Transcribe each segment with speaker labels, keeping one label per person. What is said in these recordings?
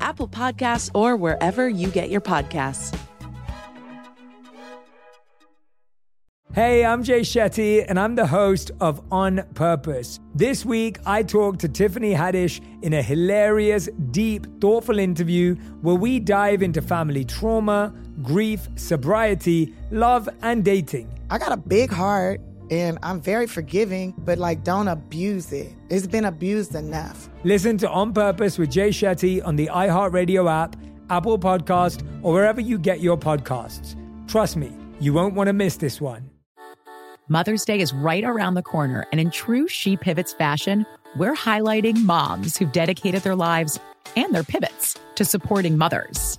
Speaker 1: Apple Podcasts, or wherever you get your podcasts.
Speaker 2: Hey, I'm Jay Shetty, and I'm the host of On Purpose. This week, I talked to Tiffany Haddish in a hilarious, deep, thoughtful interview where we dive into family trauma, grief, sobriety, love, and dating.
Speaker 3: I got a big heart and I'm very forgiving, but like don't abuse it. It's been abused enough.
Speaker 2: Listen to On Purpose with Jay Shetty on the iHeartRadio app, Apple Podcast, or wherever you get your podcasts. Trust me, you won't want to miss this one.
Speaker 4: Mother's Day is right around the corner, and in true She Pivots fashion, we're highlighting moms who've dedicated their lives and their pivots to supporting mothers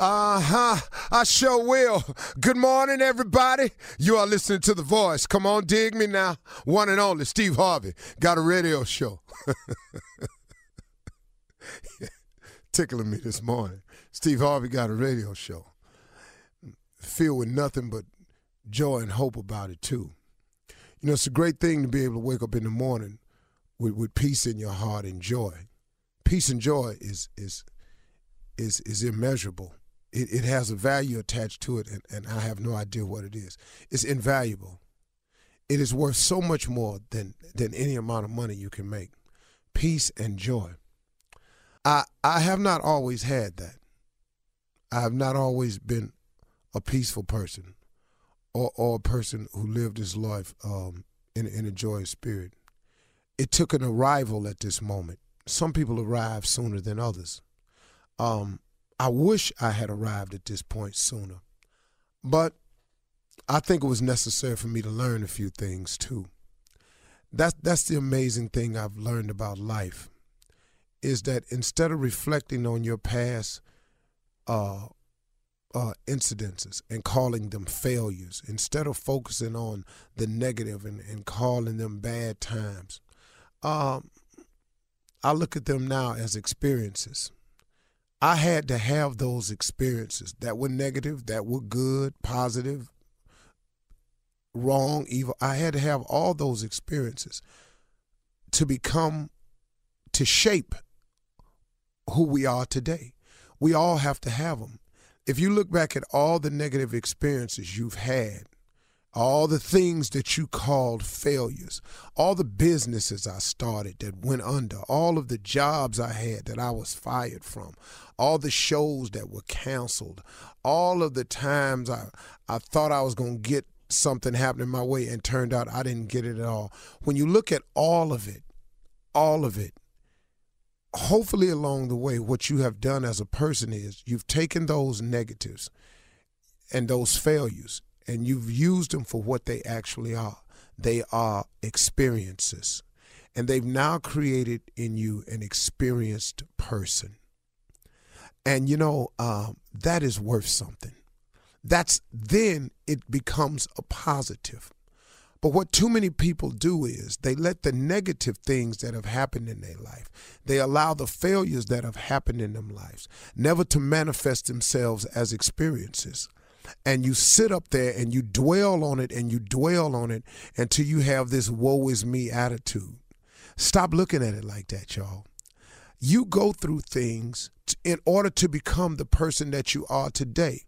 Speaker 5: Uh huh. I sure will. Good morning, everybody. You are listening to The Voice. Come on, dig me now. One and only Steve Harvey got a radio show. Tickling me this morning. Steve Harvey got a radio show. Filled with nothing but joy and hope about it, too. You know, it's a great thing to be able to wake up in the morning with, with peace in your heart and joy. Peace and joy is is is is immeasurable it, it has a value attached to it, and, and I have no idea what it is. It's invaluable. It is worth so much more than, than any amount of money you can make. Peace and joy. I, I have not always had that. I have not always been a peaceful person or, or a person who lived his life um, in, in a joyous spirit. It took an arrival at this moment. Some people arrive sooner than others. Um, I wish I had arrived at this point sooner. But I think it was necessary for me to learn a few things too. That's that's the amazing thing I've learned about life is that instead of reflecting on your past uh, uh, incidences and calling them failures, instead of focusing on the negative and, and calling them bad times, um, I look at them now as experiences. I had to have those experiences that were negative, that were good, positive, wrong, evil. I had to have all those experiences to become, to shape who we are today. We all have to have them. If you look back at all the negative experiences you've had, all the things that you called failures, all the businesses I started that went under, all of the jobs I had that I was fired from, all the shows that were canceled, all of the times I, I thought I was going to get something happening my way and turned out I didn't get it at all. When you look at all of it, all of it, hopefully along the way what you have done as a person is you've taken those negatives and those failures and you've used them for what they actually are. They are experiences. And they've now created in you an experienced person and you know um, that is worth something that's then it becomes a positive but what too many people do is they let the negative things that have happened in their life, they allow the failures that have happened in them lives never to manifest themselves as experiences. And you sit up there and you dwell on it and you dwell on it until you have this woe is me attitude. Stop looking at it like that, y'all. You go through things in order to become the person that you are today.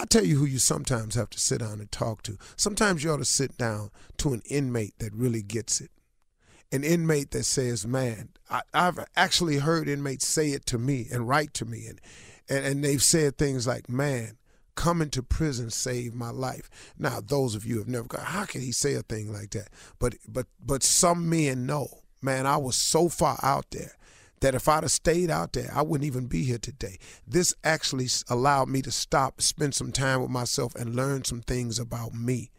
Speaker 5: I tell you who you sometimes have to sit down and talk to. Sometimes you ought to sit down to an inmate that really gets it. An inmate that says, Man, I, have actually heard inmates say it to me and write to me. And, and, and they've said things like, Man, coming to prison saved my life. Now, those of you have never gone, how can he say a thing like that? But but but some men know, man, I was so far out there that if I'd have stayed out there, I wouldn't even be here today. This actually allowed me to stop, spend some time with myself, and learn some things about me.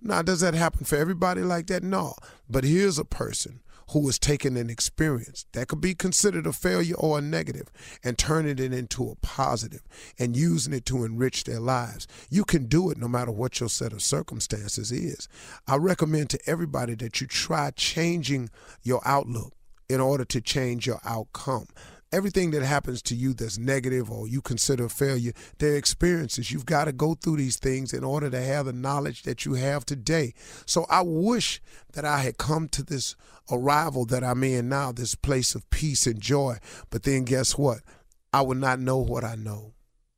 Speaker 5: Now, does that happen for everybody like that? No. But here's a person who is taking an experience that could be considered a failure or a negative and turning it into a positive and using it to enrich their lives. You can do it no matter what your set of circumstances is. I recommend to everybody that you try changing your outlook in order to change your outcome. Everything that happens to you that's negative or you consider failure, they're experiences. You've got to go through these things in order to have the knowledge that you have today. So I wish that I had come to this arrival that I'm in now, this place of peace and joy. But then guess what? I would not know what I know.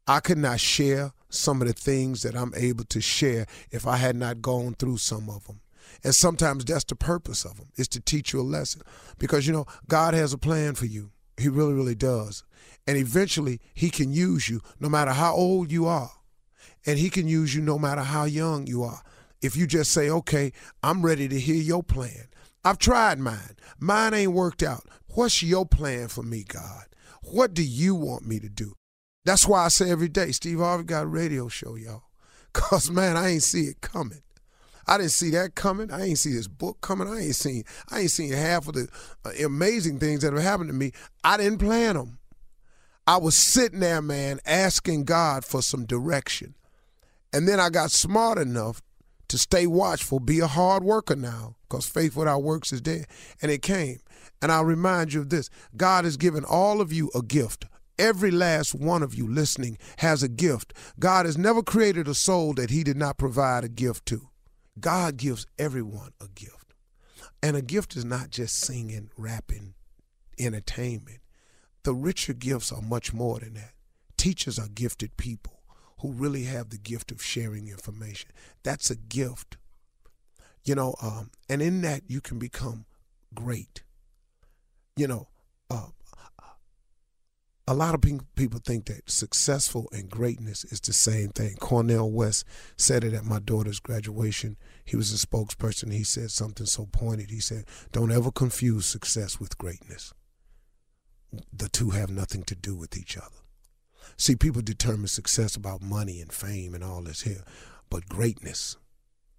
Speaker 5: I could not share some of the things that I'm able to share if I had not gone through some of them. And sometimes that's the purpose of them, is to teach you a lesson. Because, you know, God has a plan for you. He really, really does. And eventually, He can use you no matter how old you are. And He can use you no matter how young you are. If you just say, okay, I'm ready to hear your plan. I've tried mine. Mine ain't worked out. What's your plan for me, God? What do you want me to do? That's why I say every day, Steve Harvey got a radio show, y'all. Cause man, I ain't see it coming. I didn't see that coming. I ain't see this book coming. I ain't seen I ain't seen half of the uh, amazing things that have happened to me. I didn't plan them. I was sitting there, man, asking God for some direction. And then I got smart enough to stay watchful, be a hard worker now, because faith without works is dead. And it came. And I'll remind you of this God has given all of you a gift. Every last one of you listening has a gift. God has never created a soul that He did not provide a gift to. God gives everyone a gift. And a gift is not just singing, rapping, entertainment. The richer gifts are much more than that. Teachers are gifted people who really have the gift of sharing information. That's a gift. You know, um, and in that you can become great. You know, uh, a lot of people think that successful and greatness is the same thing. Cornel West said it at my daughter's graduation. He was a spokesperson. He said something so pointed. He said, Don't ever confuse success with greatness. The two have nothing to do with each other. See, people determine success about money and fame and all this here, but greatness,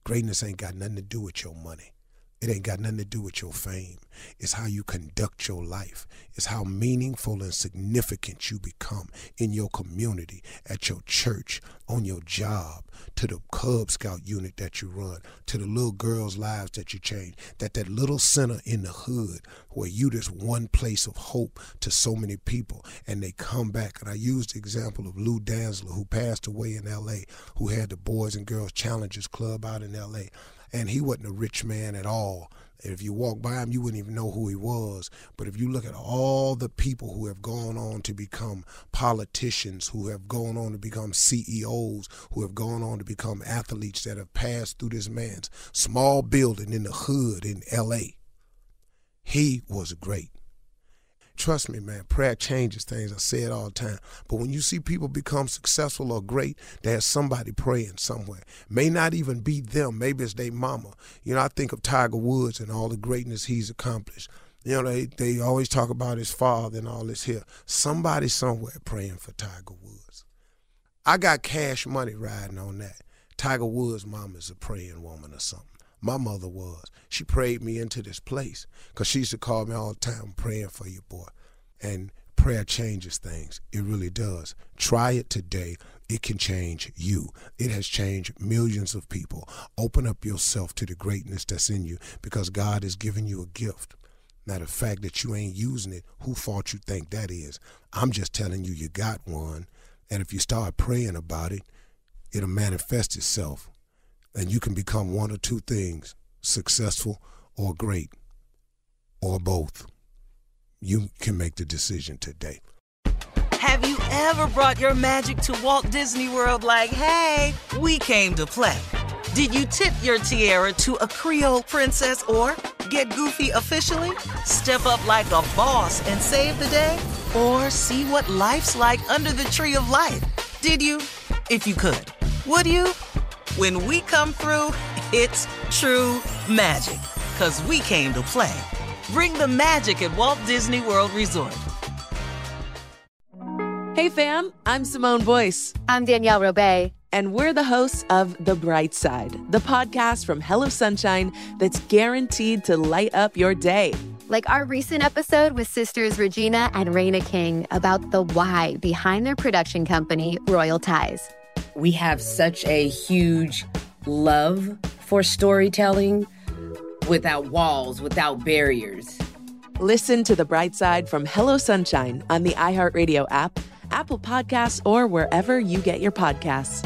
Speaker 5: greatness ain't got nothing to do with your money. It ain't got nothing to do with your fame. It's how you conduct your life. It's how meaningful and significant you become in your community, at your church, on your job, to the Cub Scout unit that you run, to the little girls' lives that you change. That that little center in the hood where you just one place of hope to so many people, and they come back. And I used the example of Lou Dantzler, who passed away in L.A., who had the Boys and Girls Challengers Club out in L.A and he wasn't a rich man at all. If you walk by him, you wouldn't even know who he was. But if you look at all the people who have gone on to become politicians, who have gone on to become CEOs, who have gone on to become athletes that have passed through this man's small building in the hood in LA, he was great. Trust me, man, prayer changes things. I say it all the time. But when you see people become successful or great, there's somebody praying somewhere. May not even be them. Maybe it's their mama. You know, I think of Tiger Woods and all the greatness he's accomplished. You know, they, they always talk about his father and all this here. Somebody somewhere praying for Tiger Woods. I got cash money riding on that. Tiger Woods' mom is a praying woman or something. My mother was. She prayed me into this place because she used to call me all the time praying for you, boy. And prayer changes things. It really does. Try it today. It can change you. It has changed millions of people. Open up yourself to the greatness that's in you because God has given you a gift. Now, the fact that you ain't using it, who fault you think that is? I'm just telling you, you got one. And if you start praying about it, it'll manifest itself. And you can become one or two things successful or great or both. You can make the decision today.
Speaker 6: Have you ever brought your magic to Walt Disney World like, hey, we came to play? Did you tip your tiara to a Creole princess or get goofy officially? Step up like a boss and save the day? Or see what life's like under the tree of life? Did you? If you could. Would you? When we come through, it's true magic. Cause we came to play. Bring the magic at Walt Disney World Resort.
Speaker 1: Hey fam, I'm Simone Boyce.
Speaker 7: I'm Danielle Robay.
Speaker 1: And we're the hosts of The Bright Side, the podcast from Hello Sunshine that's guaranteed to light up your day.
Speaker 7: Like our recent episode with sisters Regina and Reina King about the why behind their production company, Royal Ties.
Speaker 8: We have such a huge love for storytelling without walls, without barriers.
Speaker 1: Listen to The Bright Side from Hello Sunshine on the iHeartRadio app, Apple Podcasts, or wherever you get your podcasts.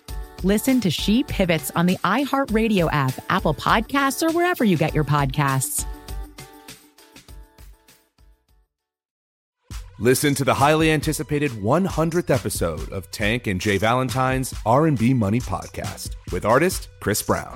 Speaker 4: Listen to She Pivots on the iHeartRadio app, Apple Podcasts, or wherever you get your podcasts.
Speaker 9: Listen to the highly anticipated 100th episode of Tank and Jay Valentine's R&B Money podcast with artist Chris Brown.